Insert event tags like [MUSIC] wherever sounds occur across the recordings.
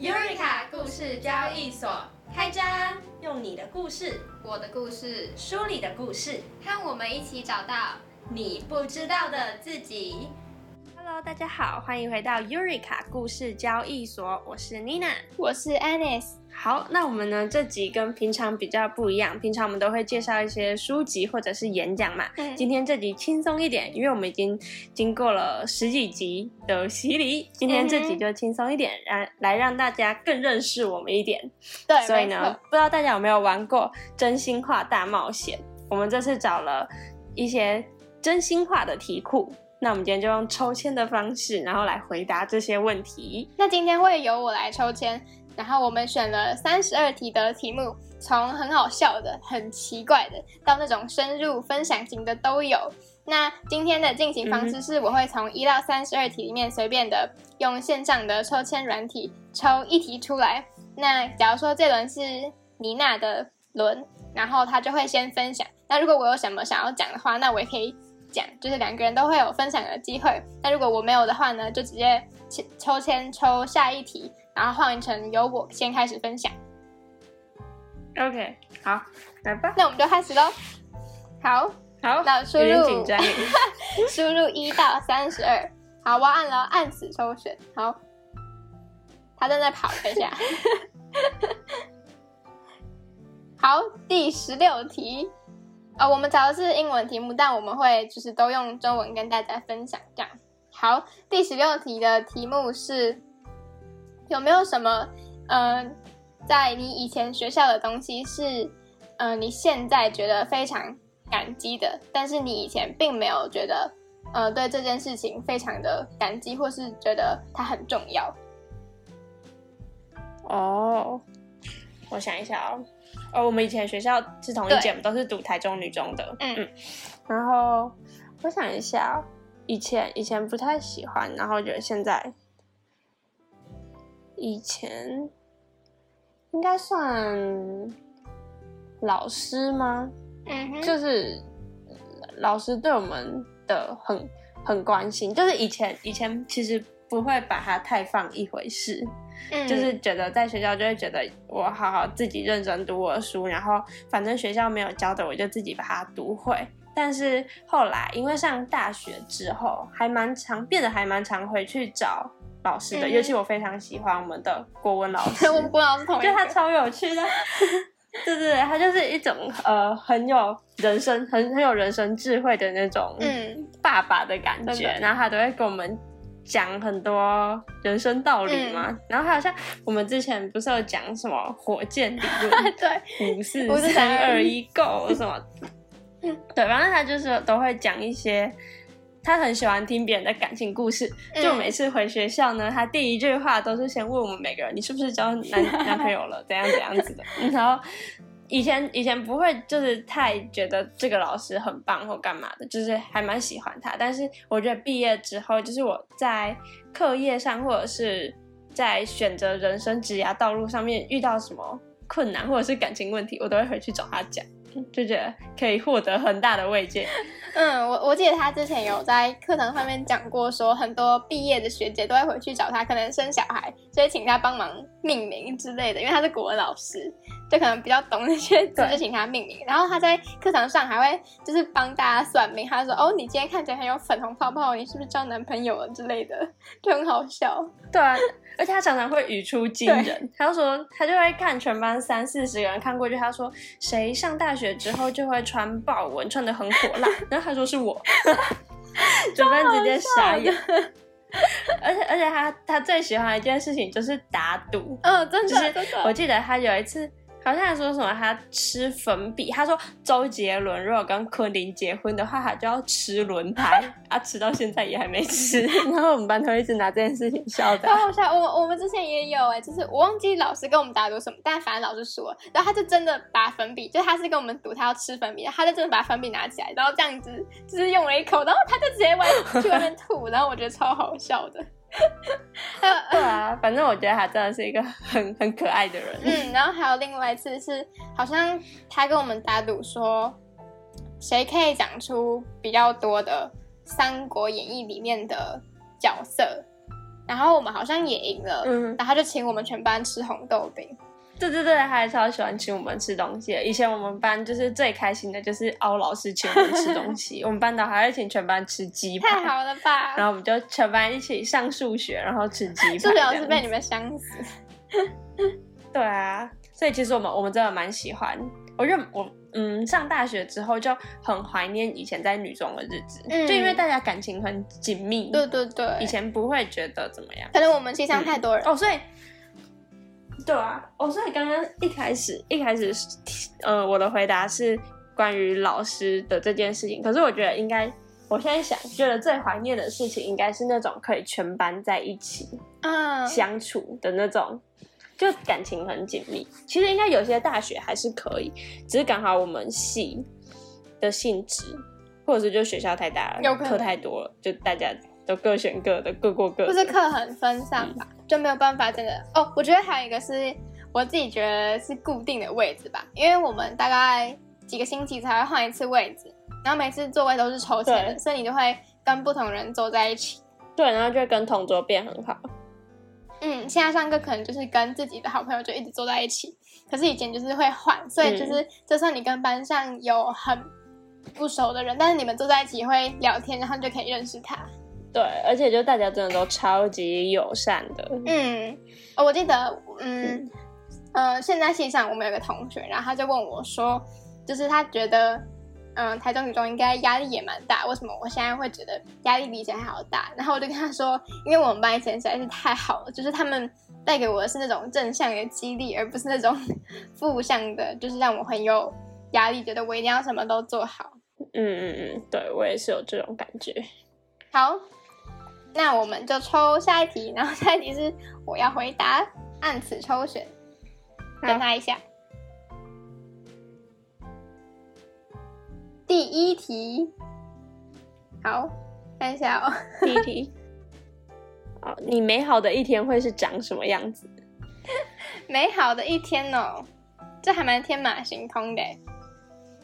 Eureka 故事交易所开张，用你的故事，我的故事，书里的故事，和我们一起找到你不知道的自己。Hello，大家好，欢迎回到 Eureka 故事交易所，我是 Nina，我是 Anis。好，那我们呢？这集跟平常比较不一样。平常我们都会介绍一些书籍或者是演讲嘛。嗯。今天这集轻松一点，因为我们已经经过了十几集的洗礼，今天这集就轻松一点，让来让大家更认识我们一点。对。所以呢，不知道大家有没有玩过真心话大冒险？我们这次找了一些真心话的题库，那我们今天就用抽签的方式，然后来回答这些问题。那今天会由我来抽签。然后我们选了三十二题的题目，从很好笑的、很奇怪的，到那种深入分享型的都有。那今天的进行方式是，我会从一到三十二题里面随便的用线上的抽签软体抽一题出来。那假如说这轮是妮娜的轮，然后她就会先分享。那如果我有什么想要讲的话，那我也可以讲，就是两个人都会有分享的机会。那如果我没有的话呢，就直接抽签抽下一题。然后换成由我先开始分享。OK，好，来吧。那我们就开始喽。好，好，那输入紧张。[LAUGHS] 输入一到三十二。好，我按了按此抽选。好，他正在跑，等一下。[LAUGHS] 好，第十六题。呃，我们找的是英文题目，但我们会就是都用中文跟大家分享这样。好，第十六题的题目是。有没有什么，嗯，在你以前学校的东西是，嗯，你现在觉得非常感激的，但是你以前并没有觉得，呃，对这件事情非常的感激，或是觉得它很重要？哦，我想一下哦，哦，我们以前学校是同一届，都是读台中女中的，嗯嗯，然后我想一下，以前以前不太喜欢，然后觉得现在。以前应该算老师吗？嗯，就是老师对我们的很很关心，就是以前以前其实不会把它太放一回事，嗯，就是觉得在学校就会觉得我好好自己认真读我的书，然后反正学校没有教的我就自己把它读会。但是后来因为上大学之后，还蛮常变得还蛮常回去找。老师的，尤其我非常喜欢我们的国文老师，[LAUGHS] 我们国文老师同就他超有趣的，[LAUGHS] 对对对，他就是一种呃很有人生很很有人生智慧的那种嗯。爸爸的感觉，然后他都会跟我们讲很多人生道理嘛，然后好像我们之前不是有讲什么火箭理论，[LAUGHS] 对，五四三二一 go 什么，对，反正他就是都会讲一些。他很喜欢听别人的感情故事，就每次回学校呢，他第一句话都是先问我们每个人：“你是不是交男 [LAUGHS] 男朋友了？怎样怎样子的？”然后以前以前不会，就是太觉得这个老师很棒或干嘛的，就是还蛮喜欢他。但是我觉得毕业之后，就是我在课业上或者是在选择人生职涯道路上面遇到什么困难或者是感情问题，我都会回去找他讲。就觉得可以获得很大的慰藉。嗯，我我记得他之前有在课堂上面讲过，说很多毕业的学姐都会回去找他，可能生小孩，所以请他帮忙命名之类的，因为他是国文老师，就可能比较懂那些字，就请他命名。然后他在课堂上还会就是帮大家算命，他说：“哦，你今天看起来很有粉红泡泡，你是不是交男朋友了之类的？”就很好笑。对啊。而且他常常会语出惊人，他就说他就会看全班三四十个人看过去，他说谁上大学之后就会穿豹纹，穿的很火辣，然后他说是我，[LAUGHS] 主班直接傻眼。而且而且他他最喜欢的一件事情就是打赌，嗯，真的，我记得他有一次。好像还说什么他吃粉笔，他说周杰伦如果跟昆凌结婚的话，他就要吃轮胎，他 [LAUGHS] 吃到现在也还没吃。[LAUGHS] 然后我们班同学一直拿这件事情笑的。好好笑，我我们之前也有哎，就是我忘记老师跟我们打赌什么，但反正老师输了，然后他就真的把粉笔，就他是跟我们赌他要吃粉笔，他就真的把粉笔拿起来，然后这样子就是用了一口，然后他就直接外去外面吐，然后我觉得超好笑的。[LAUGHS] 对啊，反正我觉得他真的是一个 [LAUGHS] 很很可爱的人。嗯，然后还有另外一次是，好像他跟我们打赌说，谁可以讲出比较多的《三国演义》里面的角色，然后我们好像也赢了，嗯，然后他就请我们全班吃红豆饼。对对对，他还超喜欢请我们吃东西的。以前我们班就是最开心的就是凹老师请我们吃东西，[LAUGHS] 我们班导还会请全班吃鸡排，太好了吧？然后我们就全班一起上数学，然后吃鸡排。数学老师被你们香死。对啊，所以其实我们我们真的蛮喜欢。我认我嗯上大学之后就很怀念以前在女中的日子，嗯就因为大家感情很紧密，对对对，以前不会觉得怎么样。可能我们系上太多人。哦，所以对啊，哦，所以刚刚一开始一开始呃我的回答是关于老师的这件事情，可是我觉得应该。我现在想，觉得最怀念的事情应该是那种可以全班在一起嗯，相处的那种，就感情很紧密。其实应该有些大学还是可以，只是刚好我们系的性质，或者是就学校太大了，课太多了，就大家都各选各的，各过各的。或是课很分散吧，就没有办法真的。哦，我觉得还有一个是我自己觉得是固定的位置吧，因为我们大概几个星期才会换一次位置，然后每次座位都是抽签的，所以你就会跟不同人坐在一起。对，然后就会跟同桌变很好。嗯，现在上课可能就是跟自己的好朋友就一直坐在一起，可是以前就是会换，所以就是就算你跟班上有很不熟的人，但是你们坐在一起会聊天，然后就可以认识他。对，而且就大家真的都超级友善的。嗯，哦我记得，嗯，呃，现在系上我们有个同学，然后他就问我说，就是他觉得，嗯、台中女中应该压力也蛮大，为什么我现在会觉得压力比以前还要大？然后我就跟他说，因为我们班以前实在是太好了，就是他们带给我的是那种正向的激励，而不是那种 [LAUGHS] 负向的，就是让我很有压力，觉得我一定要什么都做好。嗯嗯嗯，对我也是有这种感觉。好，那我们就抽下一题，然后下一题是我要回答，按此抽选，等他一下。第一题，好，看一下哦。第一题，[LAUGHS] 哦，你美好的一天会是长什么样子？美好的一天哦，这还蛮天马行空的。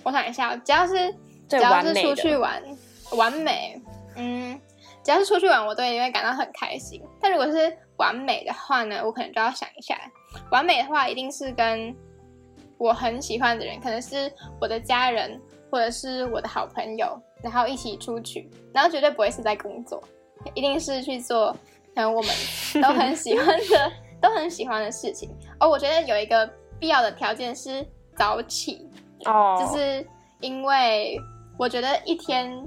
我想一下哦，只要是只要是出去玩，完美，嗯，只要是出去玩，我都也会感到很开心。但如果是完美的话呢，我可能就要想一下，完美的话一定是跟我很喜欢的人，可能是我的家人或者是我的好朋友，然后一起出去，然后绝对不会是在工作，一定是去做可能我们 [LAUGHS] 都很喜欢的、都很喜欢的事情。哦，我觉得有一个必要的条件是早起，哦，就是因为我觉得一天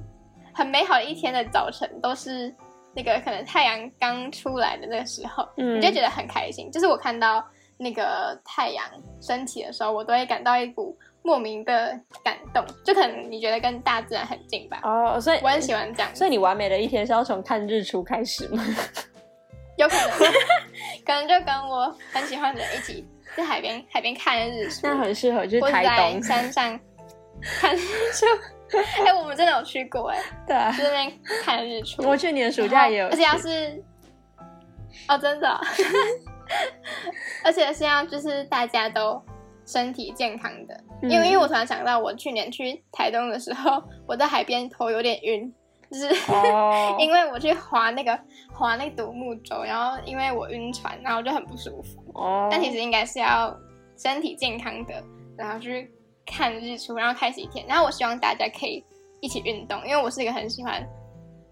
很美好的一天的早晨都是那个可能太阳刚出来的那个时候，嗯你就觉得很开心。就是我看到那个太阳升起的时候，我都会感到一股莫名的感动，就可能你觉得跟大自然很近吧。哦，所以我很喜欢这样，所以你完美的一天是要从看日出开始吗？[LAUGHS] 有可能可能就跟我很喜欢的人一起在海边海边看日出，那很适合去台在东。山上看日出。[LAUGHS] 哎、我们真的有去过哎、[LAUGHS] 对啊，去那边看日出。我去年暑假也有，而且要是哦，真的哦，[LAUGHS] 而且是要就是大家都身体健康的，嗯因为因为我突然想到，我去年去台东的时候，我在海边头有点晕，就是、哦，因为我去划那个划那个独木舟，然后因为我晕船，然后就很不舒服。哦，但其实应该是要身体健康的，然后去看日出，然后开始一天。然后我希望大家可以一起运动，因为我是一个很喜欢，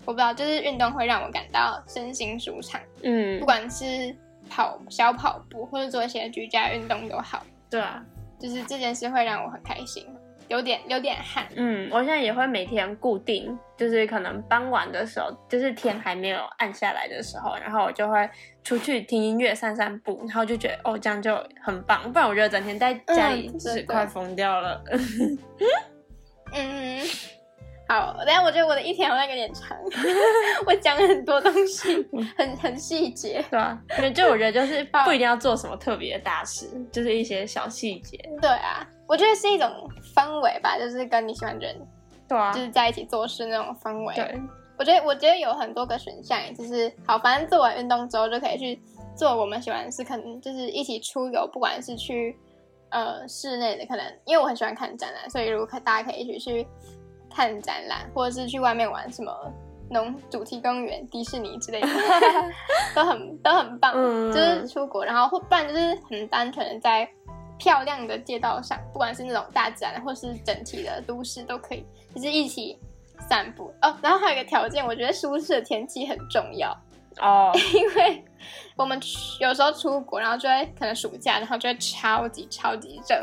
我不知道，就是运动会让我感到身心舒畅，嗯。不，管是跑小跑步或者做一些居家运动都好，对啊，就是这件事会让我很开心，有点有点汗。嗯，我现在也会每天固定，就是可能傍晚的时候，就是天还没有暗下来的时候，然后我就会出去听音乐、散散步，然后就觉得哦，这样就很棒。不然我觉得整天在家里是快疯掉了。[LAUGHS] 嗯，好，但是我觉得我的一天好像有点长，[LAUGHS] 我讲了很多东西，很很细节。对啊，因为就我觉得就是不一定要做什么特别的大事，就是一些小细节。对啊，我觉得是一种氛围吧，就是跟你喜欢的人对啊就，是在一起做事那种氛围。对，我觉得我觉得有很多个选项，就是好，反正做完运动之后就可以去做我们喜欢的事，可能就是一起出游，不管是去呃室内的，可能因为我很喜欢看展览，所以如果可大家可以一起去看展览，或者是去外面玩什么农主题公园、迪士尼之类的，[LAUGHS] 都很都很棒。嗯就是出国，然后或不然就是很单纯的在漂亮的街道上，不管是那种大自然或是整体的都市都可以，就是一起散步哦。然后还有一个条件，我觉得舒适的天气很重要，哦，[LAUGHS] 因为我们有时候出国，然后就会可能暑假，然后就会超级超级热，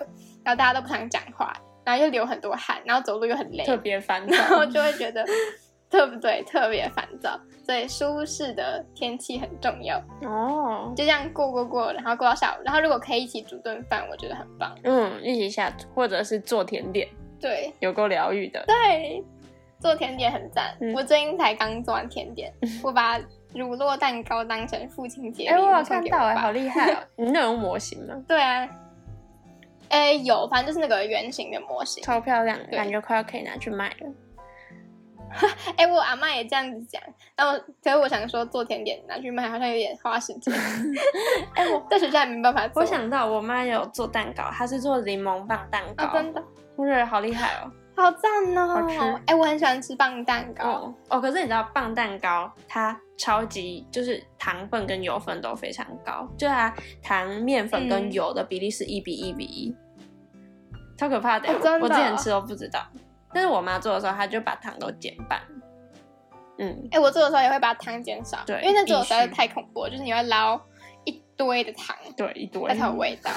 然后大家都不想讲话，然后又流很多汗，然后走路又很累，特别烦躁然后。就会觉得 [LAUGHS] 特不对，特别烦躁。所以舒适的天气很重要。哦，就这样过过过，然后过到下午，然后如果可以一起煮顿饭，我觉得很棒。嗯，一起下厨或者是做甜点，对有够疗愈的。对，做甜点很赞。嗯我最近才刚做完甜点，我把乳酪蛋糕当成父亲节哎、礼物我有看到哎、好厉害哦！[LAUGHS] 你那有模型吗？对啊，哎有，反正就是那个圆形的模型。超漂亮的，感觉快要可以拿去卖了。[LAUGHS] 哎，我阿妈也这样子讲，但我可是我想说做甜点拿去卖好像有点花时间。[LAUGHS] 哎、我在学校也没办法做。我想到我妈有做蛋糕，她是做柠檬棒蛋糕，啊，真的我觉得好厉害哦。好赞哦！好吃哎，我很喜欢吃棒蛋糕。哦哦，可是你知道棒蛋糕它超级就是糖分跟油分都非常高，就它糖、面粉跟嗯。油的比例是一比一比一，超可怕的,、哦真的？我之前吃都不知道，但是我妈做的时候，她就把糖都减半。嗯，哎、我做的时候也会把糖减少，对因为那做的实在是太恐怖了，就是你会捞一堆的糖，对，一堆。而且有味道。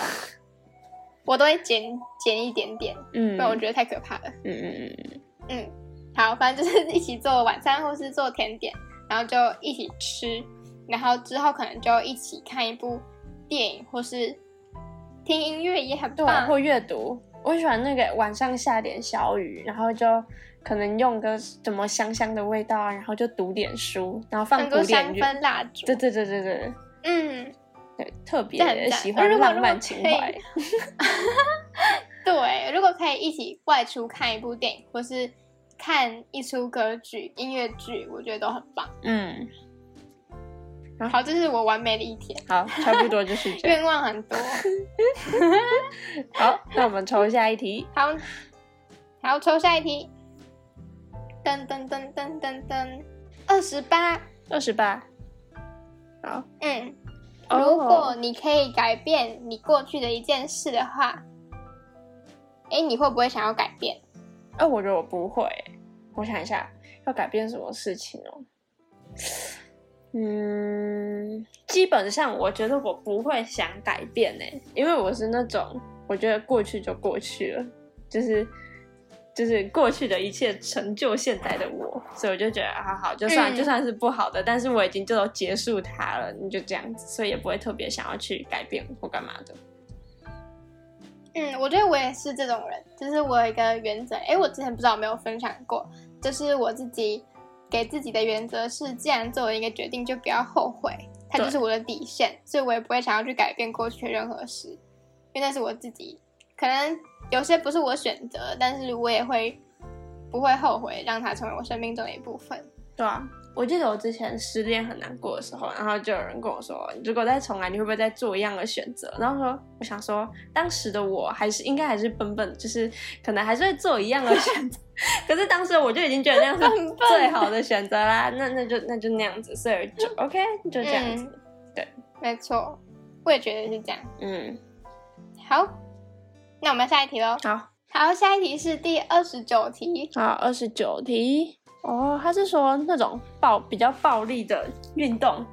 我都会减减一点点，嗯，不然我觉得太可怕了。嗯嗯嗯嗯，嗯，好，反正就是一起做晚餐或是做甜点，然后就一起吃，然后之后可能就一起看一部电影或是听音乐也很棒。或阅读。我喜欢那个晚上下点小雨，然后就可能用个什么香香的味道啊，然后就读点书，然后放古典乐。香氛蜡烛，对对对对对嗯，对，特别喜欢浪漫情怀。[LAUGHS] [LAUGHS] 对，如果可以一起外出看一部电影，或是看一出歌剧、音乐剧，我觉得都很棒。嗯，啊好，这是我完美的一天，好，差不多就是这样。愿望很多。[LAUGHS] 好，那我们抽下一题。好，好，抽下一题。噔噔噔噔噔噔，二十八。二十八。好，嗯，哦如果你可以改变你过去的一件事的话，哎，你会不会想要改变？哎、我觉得我不会。我想一下，要改变什么事情哦？嗯，基本上我觉得我不会想改变呢，因为我是那种我觉得过去就过去了，就是就是过去的一切成就现在的我，所以我就觉得好好，就算、嗯就算是不好的，但是我已经就都结束它了，你就这样子，所以也不会特别想要去改变或干嘛的。嗯，我觉得我也是这种人，就是我有一个原则，哎，我之前不知道有没有分享过，就是我自己给自己的原则是，既然做了一个决定，就不要后悔，它就是我的底线，所以我也不会想要去改变过去的任何事，因为那是我自己，可能有些不是我选择，但是我也会不会后悔，让它成为我生命中的一部分。对啊，我记得我之前失恋很难过的时候，然后就有人跟我说，如果再重来，你会不会再做一样的选择？然后说，我想说，当时的我还是应该还是笨笨，就是可能还是会做一样的选择。[LAUGHS] 可是当时我就已经觉得那样是最好的选择啦，那那就那就那样子，所以就 [LAUGHS] OK，就这样子。对没错，我也觉得是这样。嗯，好，那我们下一题喽。好，好，下一题是第二十九题。好，二十九题。哦，他是说那种暴比较暴力的运动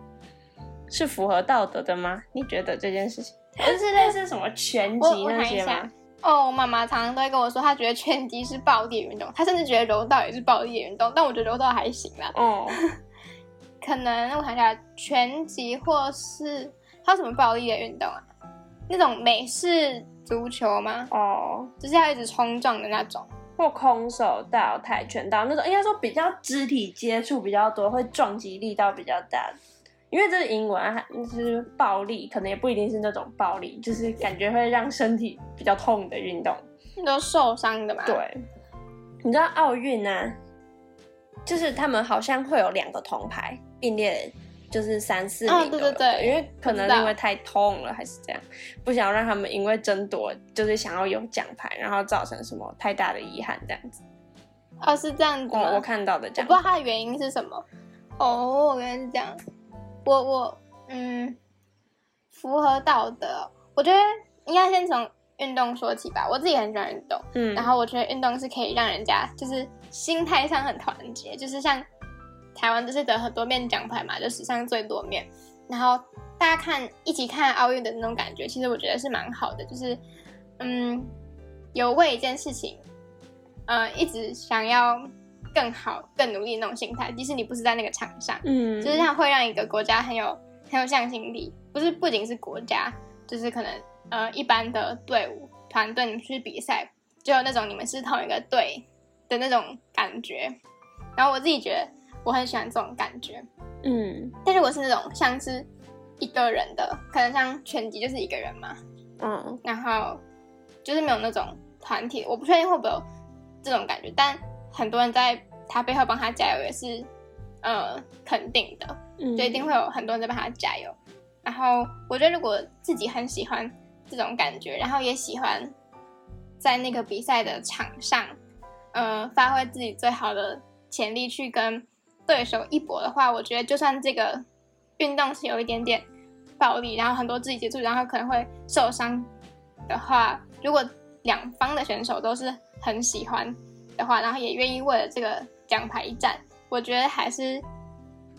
是符合道德的吗？你觉得这件事情，就是类似什么拳击那些吗？哦，我妈妈常常都会跟我说，她觉得拳击是暴力的运动，她甚至觉得柔道也是暴力的运动，但我觉得柔道还行啦。哦，[LAUGHS] 可能我想一下，拳击或是还有什么暴力的运动啊？那种美式足球吗？哦，就是要一直冲撞的那种。或空手道、跆拳道那种，应该说比较肢体接触比较多，会撞击力道比较大。因为这是英文啊，就是暴力，可能也不一定是那种暴力，就是感觉会让身体比较痛的运动。你都受伤的嘛？，对，你知道奥运啊，就是他们好像会有两个铜牌并列，就是三四名哦、对对对因为可能因为太痛了还是这样，不想让他们因为争夺就是想要有奖牌，然后造成什么太大的遗憾这样子。哦，是这样子？我我看到的这样我不知道它的原因是什么。哦，原来是这样。我我嗯，符合道德，我觉得应该先从运动说起吧。我自己很喜欢运动，嗯，然后我觉得运动是可以让人家就是心态上很团结，就是像台湾就是得很多面奖牌嘛，就史上最多面。然后大家看一起看奥运的那种感觉，其实我觉得是蛮好的，就是嗯，有为一件事情，呃，一直想要更好、更努力的那种心态，即使你不是在那个场上，嗯，就是它会让一个国家很有很有向心力，不是不仅是国家，就是可能呃一般的队伍团队，你们去比赛，就有那种你们是同一个队的那种感觉。然后我自己觉得我很喜欢这种感觉，嗯但如果是那种像是一个人的，可能像拳击就是一个人嘛，嗯然后就是没有那种团体，我不确定会不会有这种感觉，但很多人在他背后帮他加油也是呃肯定的。嗯，就一定会有很多人在帮他加油。然后我觉得，如果自己很喜欢这种感觉，然后也喜欢在那个比赛的场上，呃，发挥自己最好的潜力去跟对手一搏的话，我觉得就算这个运动是有一点点暴力，然后很多肢体接触，然后可能会受伤的话，如果两方的选手都是很喜欢的话，然后也愿意为了这个奖牌一战，我觉得还是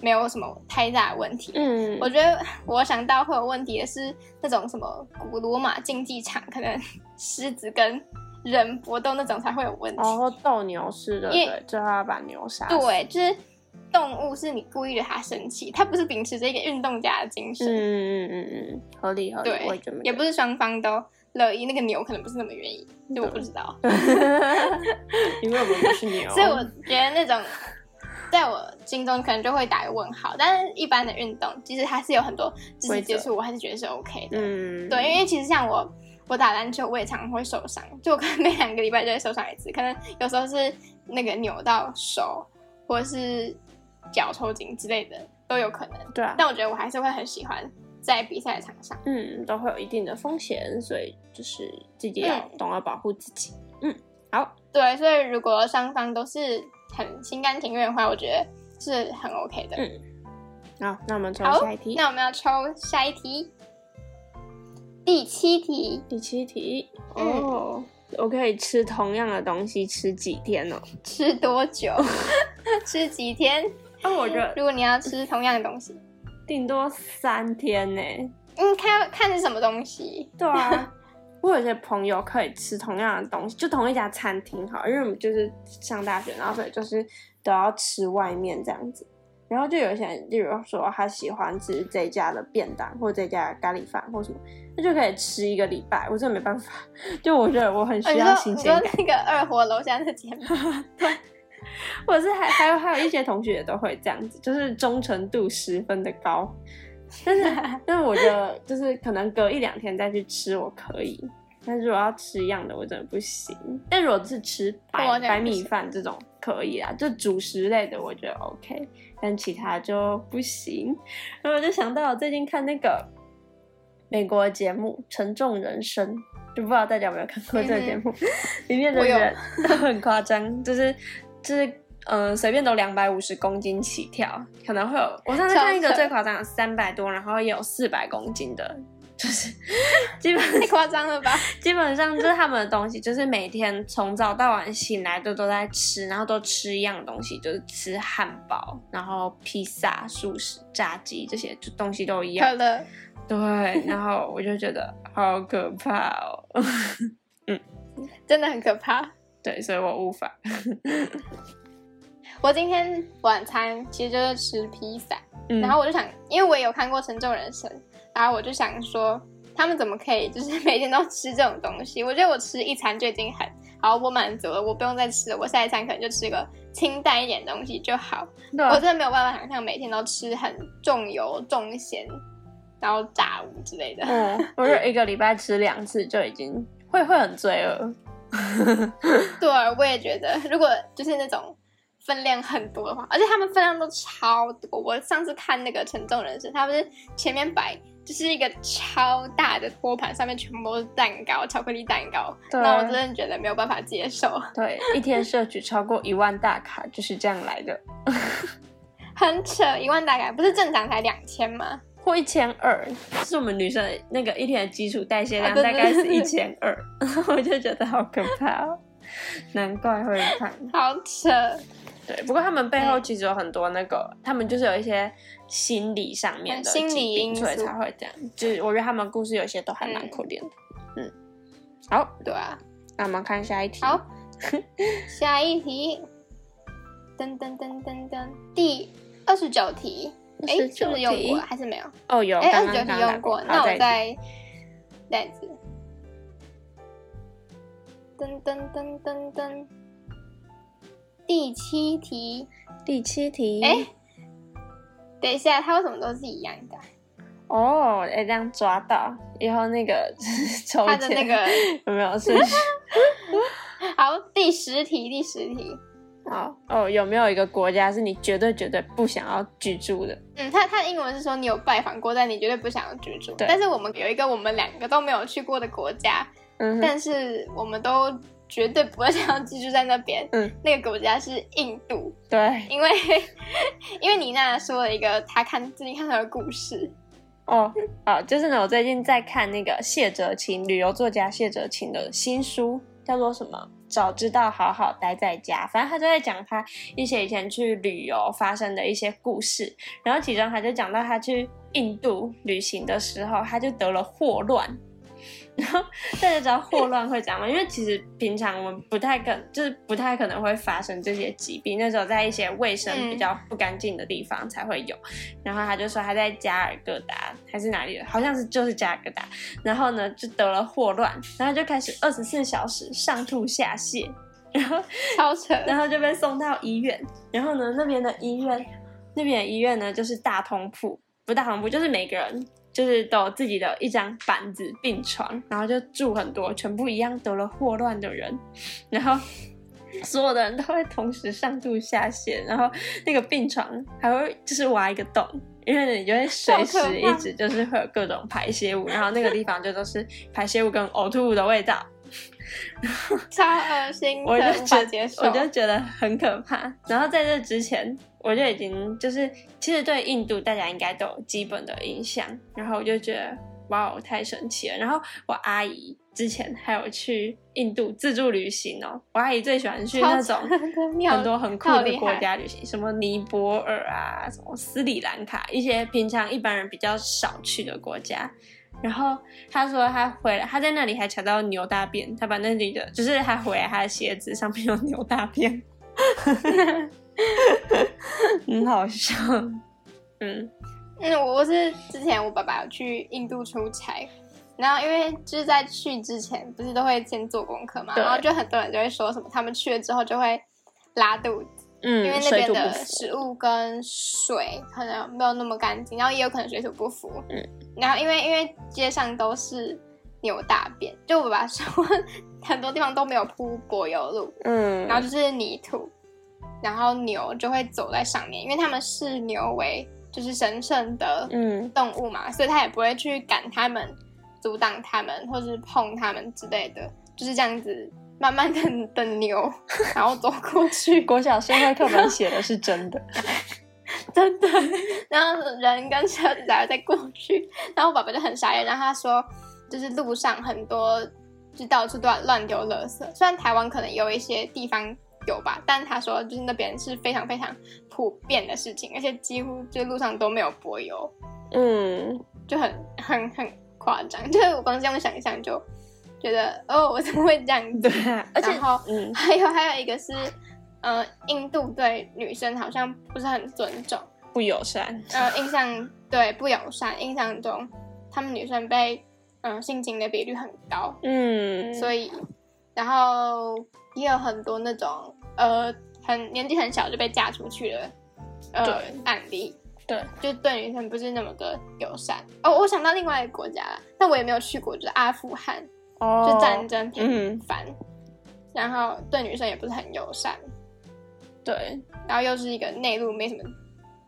没有什么太大的问题。嗯，我觉得我想到会有问题的是那种什么古罗马竞技场，可能狮子跟人搏斗那种才会有问题。然后斗牛士的，对，最后要把牛杀，对，就是动物是你故意惹它生气，它不是秉持着一个运动家的精神。嗯嗯嗯，合理合理，对我也，也不是双方都乐意，那个牛可能不是那么愿意，就我不知道。因为我们不是牛，所以我觉得那种在我心中可能就会打个问号。但是一般的运动，其实还是有很多肢体接触，我还是觉得是 OK 的。嗯，对，因为其实像我，我打篮球我也常常会受伤，就我可能每两个礼拜就会受伤一次，可能有时候是那个扭到手，或者是脚抽筋之类的都有可能。对啊，但我觉得我还是会很喜欢在比赛场上。嗯，都会有一定的风险，所以就是自己要嗯懂得保护自己。嗯，好，对，所以如果双方都是很心甘情愿的话，我觉得是很 OK 的。嗯好，那我们抽下一题，那我们要抽下一题，第七题。第七题嗯哦。我可以吃同样的东西吃几天哦？吃多久？[LAUGHS] 吃几天？啊，我觉得如果你要吃同样的东西，顶多三天呢。嗯，看看是什么东西。对啊，[LAUGHS] 我有些朋友可以吃同样的东西，就同一家餐厅好，因为我们就是上大学，然后所以就是都要吃外面这样子。然后就有一些人，例如说他喜欢吃这家的便当，或者这家的咖喱饭或什么，那就可以吃一个礼拜。我真的没办法，[LAUGHS] 就我觉得我很需要新鲜感。说那个二火楼下那间吗？[LAUGHS] 或 [LAUGHS] 者是还还有还有一些同学也都会这样子，就是忠诚度十分的高。但是 [LAUGHS] 但是我觉得就是可能隔一两天再去吃我可以，但是如果要吃一样的我真的不行。但如果是吃白白米饭这种可以啊，就主食类的我觉得 OK，但其他就不行。然后我就想到我最近看那个美国节目《沉重人生》，就不知道大家有没有看过这个节目，里面的人 [LAUGHS] 都很夸张，就是就是嗯、呃随便都两百五十公斤起跳，可能会有我上次看一个最夸张的三百多，然后也有四百公斤的，就是 [LAUGHS] 基本太夸张了吧？[LAUGHS] 基本上就是他们的东西，就是每天从早到晚醒来都都在吃，然后都吃一样的东西，就是吃汉堡，然后披萨、素食、炸鸡这些就东西都一样可。乐，对，然后我就觉得好可怕哦。[LAUGHS] 嗯真的很可怕。对，所以我无法。[LAUGHS] 我今天晚餐其实就是吃披萨，嗯然后我就想，因为我也有看过《沉重人生》，然后我就想说，他们怎么可以就是每天都吃这种东西？[LAUGHS] 我觉得我吃一餐就已经很好，我满足了，我不用再吃了。我下一餐可能就吃个清淡一点的东西就好。我真的没有办法想象每天都吃很重油重咸，然后炸物之类的。嗯，我就一个礼拜吃两次就已经会会很罪恶。[LAUGHS] 对，我也觉得，如果就是那种分量很多的话，而且他们分量都超多。我上次看那个《沉重人生》，他不是前面摆就是一个超大的托盘，上面全部都是蛋糕，巧克力蛋糕。对那我真的觉得没有办法接受，对，一天摄取超过一万大卡就是这样来的，[LAUGHS] 很扯，一万大卡不是正常才两千吗？或一千二，是我们女生的那个一天的基础代谢量大概是一千二，[LAUGHS] 我就觉得好可怕哦，难怪会胖。好扯，对，不过他们背后嗯其实有很多那个，他们就是有一些心理上面的嗯心理因素。才会这样。就是我觉得他们故事有些都还蛮嗯可怜的。嗯，好，对啊。那我们看下一题。好，[LAUGHS] 下一题，噔噔噔噔噔，第二十九题，[LAUGHS] 哎，是不是用过啊？还是没有？哦，有，哎，二九题用过，那我再再次，噔噔噔噔噔，第七题，第七题。哎，等一下，它为什么都是一样的啊？哦，哎，这样抓到以后那个 [LAUGHS] 抽他的那个有没有顺序？[LAUGHS] 好，第十题，第十题，好。哦，有没有一个国家是你绝对绝对不想要居住的？嗯，他他的英文是说你有拜访过，但你绝对不想要居住。对。但是我们有一个我们两个都没有去过的国家，嗯，但是我们都绝对不会想要居住在那边。嗯，那个国家是印度，对，因为 [LAUGHS] 因为妮娜说了一个她看最近看到的故事，哦，好，就是呢，我最近在看那个谢哲青旅游作家谢哲青的新书，叫做什么？早知道好好待在家。反正他就在讲他一些以前去旅游发生的一些故事，然后其中他就讲到他去印度旅行的时候，他就得了霍乱。然后大家知道霍乱会怎样吗？因为其实平常我们不太可，就是不太可能会发生这些疾病，那时候在一些卫生比较不干净的地方才会有。然后他就说他在加尔各答还是哪里的，好像是就是加尔各答，然后呢就得了霍乱，然后就开始二十四小时上吐下泻，然后超扯。然后就被送到医院，然后呢那边的医院那边的医院呢就是大通铺，不大通铺就是每个人。就是都有自己的一张板子病床，然后就住很多全部一样得了霍乱的人，然后 [LAUGHS] 所有的人都会同时上吐下泻，然后那个病床还会就是挖一个洞，因为你就会随时一直就是会有各种排泄物，然后那个地方就都是排泄物跟呕吐物的味道，超恶心，我就无觉得。我就觉得很可怕。然后在这之前，我就已经就是其实对印度大家应该都有基本的印象，然后我就觉得哇哦太神奇了。然后我阿姨之前还有去印度自助旅行哦，我阿姨最喜欢去那种很多很酷的国家旅行，什么尼泊尔啊，什么斯里兰卡，一些平常一般人比较少去的国家。然后他说他回来，他在那里还查到牛大便，他把那里的，就是他回来他的鞋子上面有牛大便，[LAUGHS] [LAUGHS] 很好笑。[LAUGHS] 嗯嗯，我是之前我爸爸有去印度出差，然后因为就是在去之前不是都会先做功课嘛，然后就很多人就会说什么他们去了之后就会拉肚子，嗯，因为那边的。食物跟水可能没有那么干净，然后也有可能水土不服。嗯，然后因为因为街上都是牛大便，就我爸爸说 [LAUGHS] 很多地方都没有铺柏油路，嗯，然后就是泥土，然后牛就会走在上面，因为他们视牛为就是神圣的嗯动物嘛，所以他也不会去赶他们、阻挡他们或是碰他们之类的，就是这样子慢慢的等牛，然后走过去，[LAUGHS] 国小社会课本写的是真的。[LAUGHS] 真的，然后人跟车子才会再过去，然后我爸爸就很傻眼，然后他说，就是路上很多就到处都乱丢垃圾，虽然台湾可能有一些地方有吧，但是他说就是那边是非常非常普遍的事情，而且几乎就路上都没有柏油，嗯，就很很很夸张，就是我光这样想一想就觉得哦，我怎么会这样子？对啊，而且然后嗯还有还有一个是，呃，印度对女生好像不是很尊重。不友善。呃，印象对不友善，印象中他们女生被嗯、呃性侵的比率很高，嗯，所以然后也有很多那种呃很年纪很小就被嫁出去的呃案例，对，就对女生不是那么的友善。哦，我想到另外一个国家了，但我也没有去过，就是阿富汗，哦，就战争频嗯，繁，然后对女生也不是很友善，对，然后又是一个内陆没什么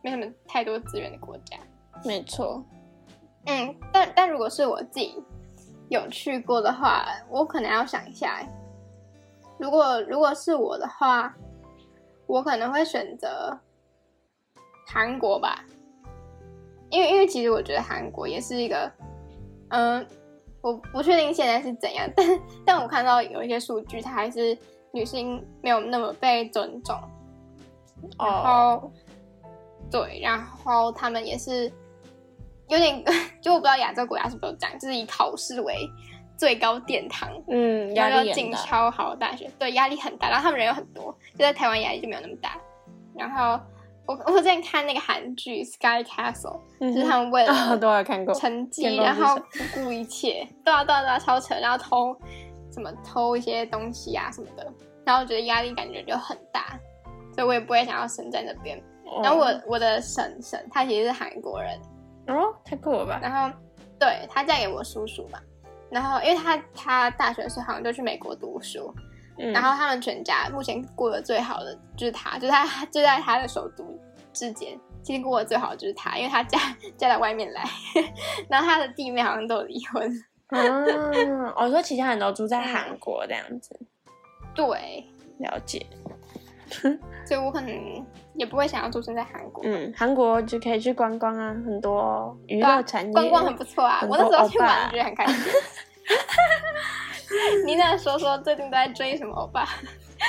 没什么太多资源的国家。没错。嗯，但但如果是我自己有去过的话，我可能要想一下。如果如果是我的话，我可能会选择韩国吧，因为因为其实我觉得韩国也是一个，嗯，我不确定现在是怎样，但但我看到有一些数据，它还是女性没有那么被尊重。然后，对，然后他们也是有点，[LAUGHS] 就我不知道亚洲国家是不是这样，就是以考试为最高殿堂，嗯，压力。进超好的大学，对，压力很大。然后他们人又很多，就在台湾压力就没有那么大。然后我我之前看那个韩剧《Sky Castle》，嗯就是他们为 [LAUGHS] 啊，了都有看过。成绩，然后不顾一切，对啊对啊对啊，超扯，然后偷什么偷一些东西啊什么的，然后我觉得压力感觉就很大，所以我也不会想要生在那边。然后我我的婶婶她其实是韩国人，哦，太酷了吧？然后对她嫁给我叔叔嘛，然后因为他他大学的时候好像就去美国读书，嗯。然后他们全家目前过得最好的就是他，就是他就在他的首都之间，其实过得最好的就是他，因为他嫁嫁到外面来，然后他的弟妹好像都有离婚，嗯，[LAUGHS] 我说其他人都住在韩国这样子，对，了解。[LAUGHS] 所以我可能也不会想要出生在韩国。嗯，韩国就可以去观光啊，很多娱乐产业，观光很不错啊，我那时候去玩觉得很开心。[LAUGHS] [LAUGHS] 你那说说最近都在追什么欧巴？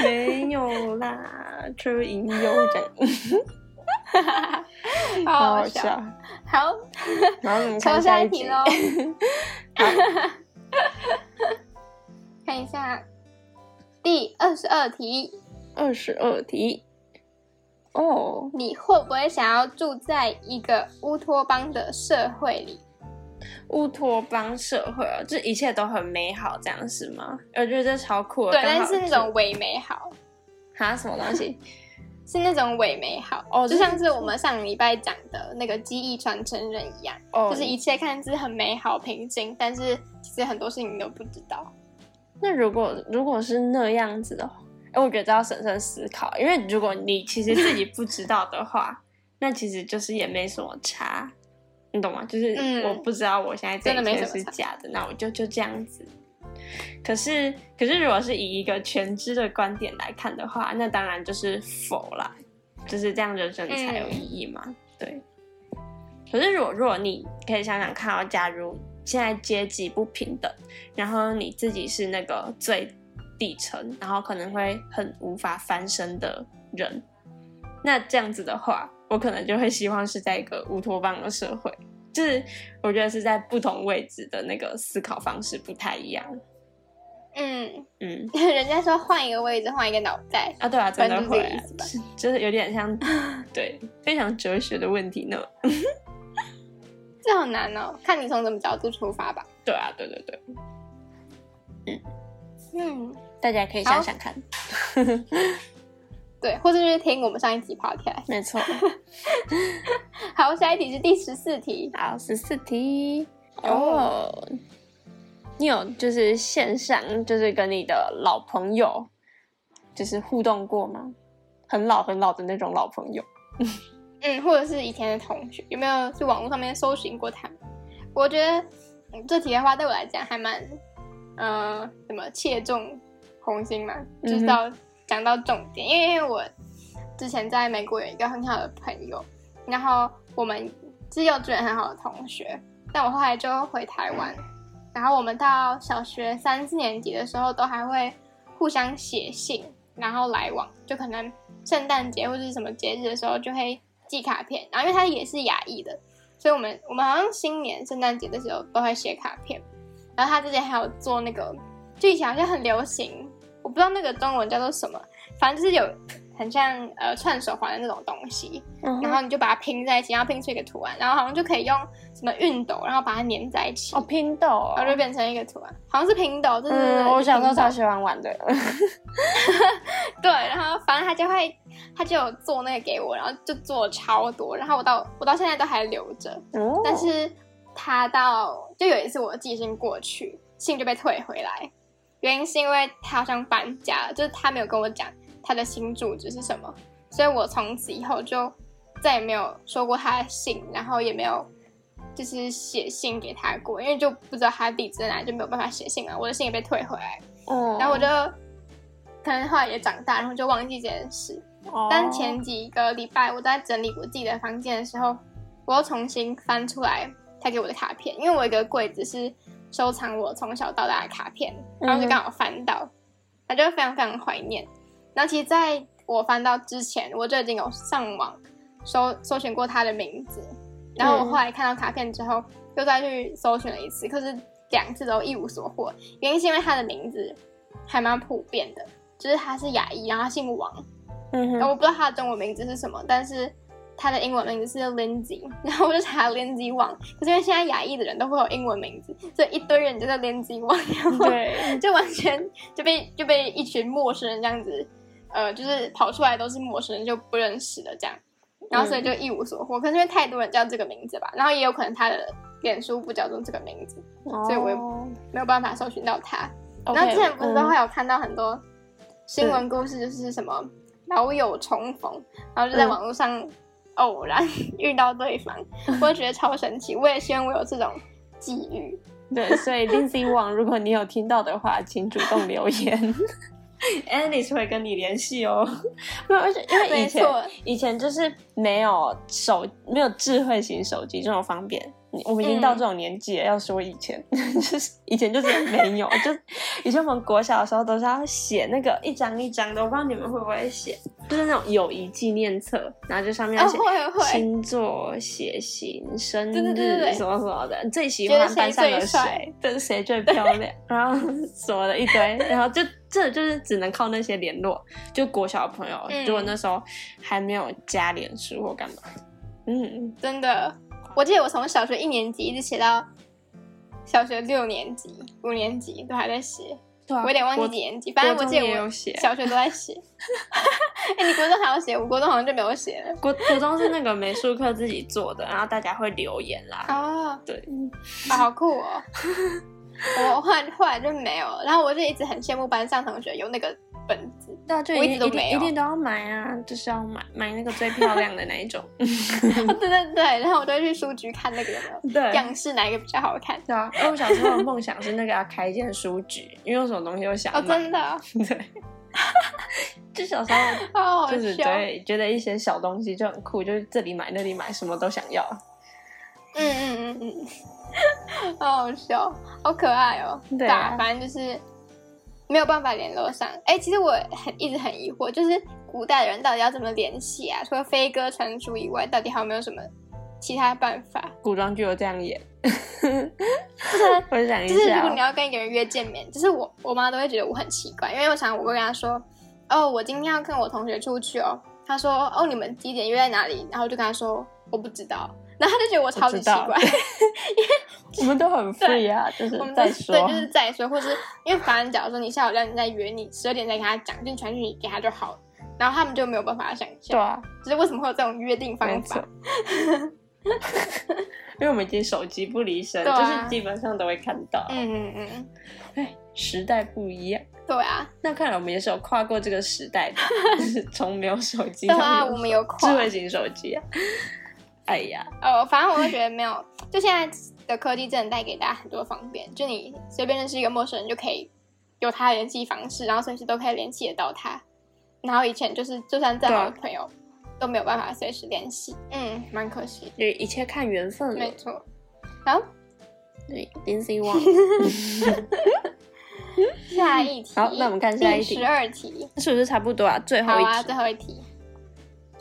没有啦，追银优这样，好好好好笑。好，然后我们抽下一题喽。看一下第二十二题，二十二题。哦，你会不会想要住在一个乌托邦的社会里？乌托邦社会啊，就一切都很美好，这样是吗？我觉得这超酷的。对，但是那种伪美好，哈什么东西？[LAUGHS] 是那种伪美好，哦就像是我们上礼拜讲的那个记忆传承人一样，哦，就是一切看似很美好平静，但是其实很多事情你都不知道。那如果如果是那样子的话，哎，我觉得要审慎思考，因为如果你其实自己不知道的话，那其实就是也没什么差，你懂吗？就是嗯我不知道我现在这真的一切没什么是假的，那我就就这样子。可是，可是，如果是以一个全知的观点来看的话，那当然就是否啦，就是这样人生才有意义嘛。对。可是，如果如果你可以想想看哦，假如现在阶级不平等，然后你自己是那个最底层，然后可能会很无法翻身的人，那这样子的话，我可能就会希望是在一个乌托邦的社会，就是我觉得是在不同位置的那个思考方式不太一样。嗯，嗯 [LAUGHS] 人家说换一个位置，换一个脑袋。啊，对啊，真的会、啊就是有点像，对，非常哲学的问题呢。[LAUGHS] 这好难哦，看你从什么角度出发吧。对啊，对对对，嗯，大家可以想想看。[LAUGHS] 对，或者就是听我们上一集 podcast。没错。[LAUGHS] 好，下一题是第十四题。好，十四题哦哦。你有就是线上就是跟你的老朋友就是互动过吗？很老很老的那种老朋友。[LAUGHS] 嗯，或者是以前的同学，有没有去网络上面搜寻过他们？我觉得、嗯这题的话，对我来讲还蛮，呃，什么切中红心嘛，就是到讲到重点，因为因为我之前在美国有一个很好的朋友，然后我们是幼稚园很好的同学，但我后来就回台湾，然后我们到小学三四年级的时候，都还会互相写信，然后来往，就可能圣诞节或者是什么节日的时候就会寄卡片，然后因为他也是亚裔的，所以我们我们好像新年圣诞节的时候都会写卡片，然后他之前还有做那个，就以前好像很流行，我不知道那个中文叫做什么，反正就是有很像呃串手环的那种东西，嗯然后你就把它拼在一起，然后拼出一个图案，然后好像就可以用什么熨斗，然后把它粘在一起，哦，拼斗哦。然后就变成一个图案，好像是拼斗，对对对，嗯，我小时候超喜欢玩的。[LAUGHS] 对，然后反正他就会，他就有做那个给我，然后就做了超多，然后我到我到现在都还留着。哦，但是他到就有一次我寄信过去，信就被退回来，原因是因为他好像搬家了，就是他没有跟我讲他的新住址是什么，所以我从此以后就再也没有收过他的信，然后也没有就是写信给他过，因为就不知道他地址在哪，就没有办法写信了。我的信也被退回来，哦然后我就可能后来也长大，然后就忘记这件事。哦但前几个礼拜我在整理我自己的房间的时候，我又重新翻出来他给我的卡片，因为我有一个柜子是收藏我从小到大的卡片，然后就刚好翻到，他就非常非常怀念。然后其实在我翻到之前，我就已经有上网搜搜寻过他的名字，然后我后来看到卡片之后，又再去搜寻了一次，可是两次都一无所获。原因是因为他的名字还蛮普遍的，就是他是亚裔，然后他姓王。嗯哼，我不知道他的中文名字是什么，但是他的英文名字是 Lindsay，[LAUGHS] 然后我就查 Lindsay Wang。可是因为现在亚裔的人都会有英文名字，所以一堆人就叫 Lindsay Wang，然后对，[LAUGHS] 就完全就被就被一群陌生人这样子，呃，就是跑出来都是陌生人，就不认识的这样，然后所以就一无所获。可是因为太多人叫这个名字吧，然后也有可能他的脸书不叫做这个名字，所以我也哦没有办法搜寻到他。然后之前不是会有看到很多新闻故事，就是什么老友重逢，然后就在嗯网络上偶然遇到对方，[LAUGHS] 我就觉得超神奇。我也希望我有这种机遇。对，所以 Lindsay 网，如果你有听到的话，请主动留言。[LAUGHS] Alice 会跟你联系哦。没有，而且因为以前，以前就是没有手没有智慧型手机这种方便。你我们已经嗯。到这种年纪了，要说以前 [LAUGHS] 就是以前就是没有，[LAUGHS] 就以前我们国小的时候都是要写那个一张一张的，我不知道你们会不会写，就是那种友谊纪念册，然后就上面要哦写星座、血型、生日什么什么的，你最喜欢班上的谁，对谁最漂亮，然后什么的一堆，然后就这就是只能靠那些联络。就国小的朋友，嗯如果那时候还没有加脸书或干嘛，嗯，真的，我记得我从小学一年级一直写到小学六年级、五年级都还在写，对啊我有点忘记几年级，反正我记得我小学都在写。[LAUGHS] 哎、你国中还要写，我国中好像就没有写了。国国中是那个美术课自己做的，然后大家会留言啦，哦，对，啊，好酷哦！[LAUGHS] 我后来后来就没有了，然后我就一直很羡慕班上同学有那个本子。对啊，就我一定一定一直都没有一定都要买啊，就是要买买那个最漂亮的那一种，[LAUGHS] [LAUGHS] 哦，对对对，然后我就会去书局看那个有没有 [LAUGHS] 对样式，哪一个比较好看。对啊，因为我小时候的梦想是那个要开一间书局，因为有什么东西都想哦，真的哦，对，就小时候就是笑。对，觉得一些小东西就很酷，就是这里买那里买，什么都想要。嗯嗯嗯嗯，好好笑，好可爱哦。对啊啊，反正就是没有办法联络上。哎，其实我很一直很疑惑，就是古代的人到底要怎么联系啊？除了飞鸽传书以外，到底还有没有什么其他办法？古装剧有这样演，我想一就是如果你要跟一个人约见面，就是我我妈都会觉得我很奇怪，因为我想我会跟她说，哦，我今天要跟我同学出去哦。她说，哦，你们几点约在哪里？然后我就跟她说我不知道，然后他就觉得我超级奇怪，因为。我们都很 free 啊，就是我们在说对，就。是在说，或是因为反正假如说你下午两点再约，你十二点再跟他讲，就你传讯息给他就好了，然后他们就没有办法想象，对啊，就是为什么会有这种约定方法？。因为我们已经手机不离身，[LAUGHS] 啊就是基本上都会看到。嗯嗯嗯，[LAUGHS] 哎，时代不一样。对啊，那看来我们也是有跨过这个时代的，[LAUGHS] 就是从没有手机到我们有跨智慧型手机啊。哎呀，哦，反正我会觉得没有，就现在的科技真的带给大家很多方便，就你随便认识一个陌生人就可以有他的联系方式，然后随时都可以联系得到他。然后以前就是就算再好的朋友、都没有办法随时联系，嗯，蛮可惜。就一切看缘分了没。错。好，对，Lindsay Wang。[LAUGHS] 下一题。好那我们看下一题第十二题。是不是差不多啊？最后好啊，一题最后一题。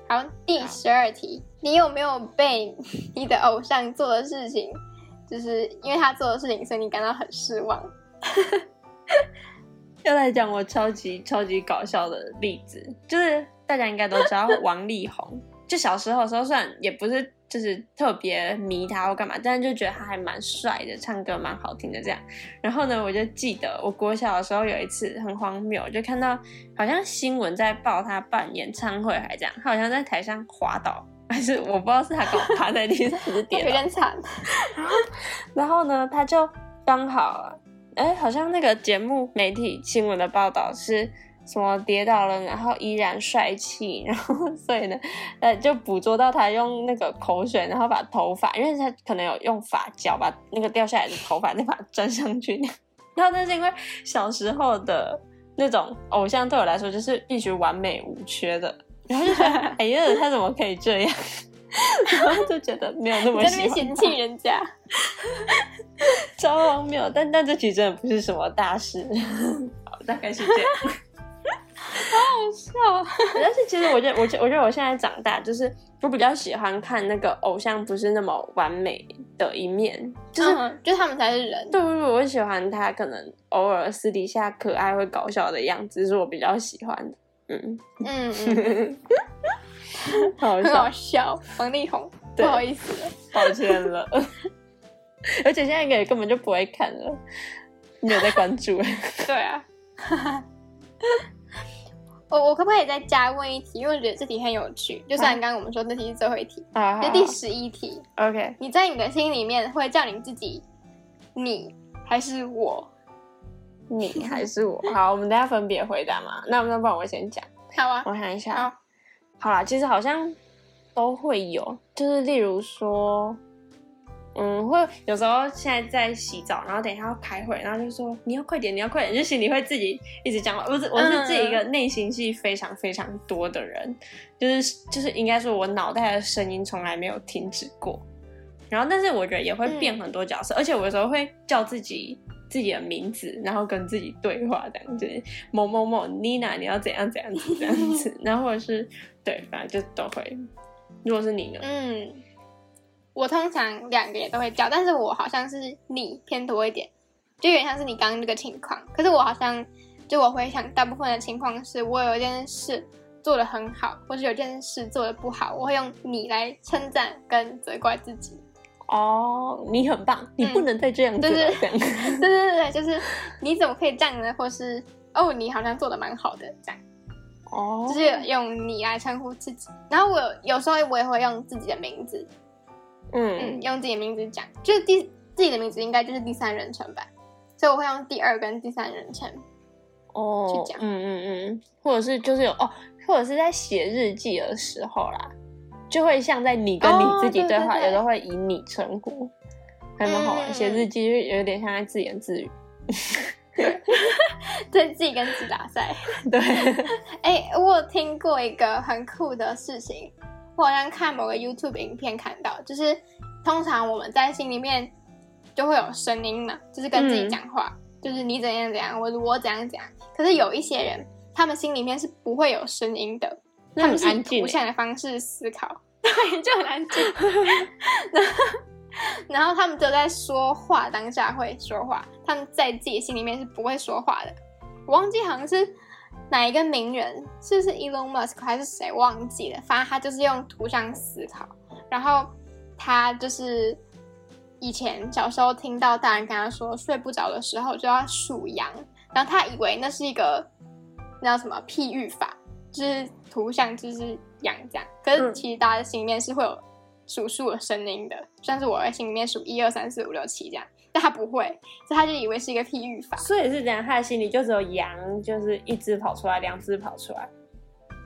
好，第十二题，你有没有被 [LAUGHS] 你的偶像做的事情，就是因为他做的事情，所以你感到很失望？[LAUGHS] 要来讲我超级超级搞笑的例子，就是大家应该都知道王力宏。就小时候的时候，虽然也不是就是特别迷他或干嘛，但是就觉得他还蛮帅的，唱歌蛮好听的这样。然后呢，我就记得我国小的时候有一次很荒谬，就看到好像新闻在报他办演唱会还这样，他好像在台上滑倒，[LAUGHS] 还是我不知道是他搞趴在地上还是 [LAUGHS] 有跌有，点惨。[LAUGHS] 然后呢，他就刚好，哎，好像那个节目媒体新闻的报道是什么跌倒了，然后依然帅气，然后所以呢，呃，就捕捉到他用那个口水，然后把头发，因为他可能有用发胶把那个掉下来的头发再把它粘上去。然后那是因为小时候的那种偶像对我来说就是必须完美无缺的，然后就觉得哎呀，他怎么可以这样？然后就觉得没有那么喜欢嫌弃人家，超荒谬。但但这其实真的不是什么大事，大概是这样。[LAUGHS] 好好笑，[LAUGHS] 但是其实我觉得，我觉我觉得我现在长大，就是我比较喜欢看那个偶像不是那么完美的一面，就是就他们才是人。对对对，我喜欢他可能偶尔私底下可爱会搞笑的样子，是我比较喜欢的。嗯嗯嗯，[LAUGHS] 好很好笑。王力宏，不好意思，抱歉了。[LAUGHS] 而且现在也根本就不会看了，没有在关注。[LAUGHS] 对啊。我我可不可以再加问一题？因为我觉得这题很有趣。就算刚刚我们说这题是最后一题，啊就第十一题。OK，你在你的心里面会叫你自己你还是我？你还是我？好，我们大家分别回答嘛。那那不然我先讲。[LAUGHS] 好啊，我想一下。好啦，其实好像都会有，就是例如说。嗯，会有时候现在在洗澡，然后等一下要开会，然后就说你要快点，你要快点，就心里会自己一直讲话。我是我是自己一个内心戏非常非常多的人，就是就是应该说我脑袋的声音从来没有停止过。然后，但是我觉得也会变很多角色，而且我有时候会叫自己自己的名字，然后跟自己对话，这样子某某某 Nina，你要怎样怎样子这样子，然后或者是对，反正就都会。如果是你呢？嗯。我通常两个也都会叫，但是我好像是你偏多一点，就有点像是你刚刚那个情况。可是我好像就我回想，大部分的情况是我有一件事做的很好，或是有件事做的不好，我会用你来称赞跟责怪自己。哦，你很棒，你不能再这样子。对对 [LAUGHS] 对对对对，就是你怎么可以这样呢？或是哦，你好像做的蛮好的这样。哦，就是用你来称呼自己。然后我有时候我也会用自己的名字。嗯，用自己的名字讲，就是第自己的名字应该就是第三人称吧，所以我会用第二跟第三人称哦去讲，嗯嗯嗯，或者是就是有哦，或者是在写日记的时候啦，就会像在你跟你自己对话，有时候会以你称呼，还蛮好玩。写日记就有点像在自言自语，[LAUGHS] 对自己跟自己打赛。[LAUGHS] 对，[LAUGHS] 哎，我有听过一个很酷的事情。我好像看某个 YouTube 影片看到，就是通常我们在心里面就会有声音嘛，就是跟自己讲话，就是你怎样怎样，我我怎样怎样。可是有一些人，他们心里面是不会有声音的，他们是以图像的方式思考，对，就很安静。[LAUGHS] [LAUGHS] 然后他们就在说话当下会说话，他们在自己心里面是不会说话的。我忘记好像是。哪一个名人？是不是 Elon Musk 还是谁？忘记了。反正他就是用图像思考。然后他就是以前小时候听到大人跟他说睡不着的时候就要数羊，然后他以为那是一个那叫什么譬喻法，就是图像就是羊这样。可是其实大家的心里面是会有数数的声音的，像是我在心里面数一二三四五六七这样。但他不会，所以他就以为是一个譬喻法。所以是这样，他的心里就只有羊，就是一只跑出来，两只跑出来。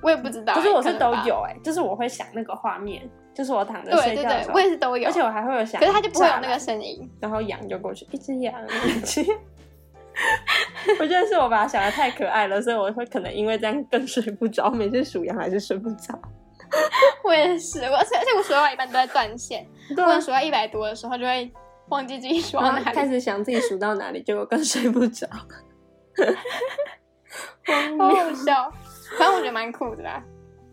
我也不知道，可是我是都有哎，就是我会想那个画面，就是我躺着睡觉的时候，我也是都有，而且我还会有想，可是他就不会有那个声音，然后羊就过去，一只羊，[LAUGHS] [LAUGHS] 我觉得是我把它想的太可爱了，所以我会可能因为这样更睡不着，每次数羊还是睡不着。[LAUGHS] 我也是，我而且而且我数到一般都在断线，或者数到一百多的时候就会。忘记自己数到哪里，开始想自己数到哪里，结果更睡不着，[LAUGHS] 好好笑。反正我觉得蛮酷的啦。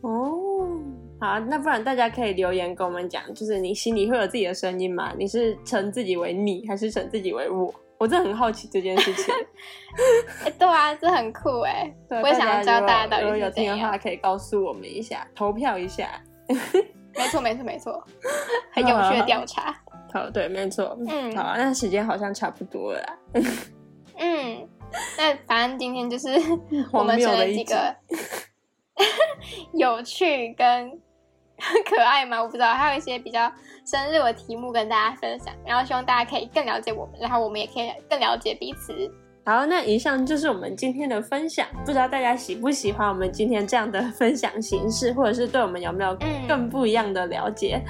哦，好，那不然大家可以留言跟我们讲，就是你心里会有自己的声音吗？你是称自己为你，还是称自己为我？我真的很好奇这件事情。[LAUGHS] [LAUGHS] 哎，对啊，这很酷哎。我也想要知道大家到底有听的话，可以告诉我们一下，投票一下。[LAUGHS] 没错，没错，没错，很有趣的调查。好，对，没错。嗯，好啊，那时间好像差不多了。嗯，那反正今天就是我们选了几个有趣跟 [LAUGHS] 可爱吗，我不知道，还有一些比较深入的题目跟大家分享，然后希望大家可以更了解我们，然后我们也可以更了解彼此。好，那以上就是我们今天的分享，不知道大家喜不喜欢我们今天这样的分享形式，或者是对我们有没有更不一样的了解？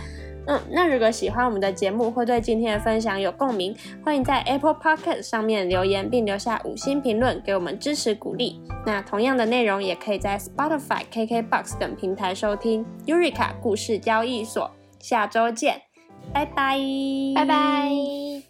嗯，那如果喜欢我们的节目，或对今天的分享有共鸣，欢迎在 Apple p o c k e t 上面留言，并留下五星评论，给我们支持鼓励。那同样的内容也可以在 Spotify、KKBox 等平台收听。Eureka 故事交易所，下周见，拜拜，拜拜。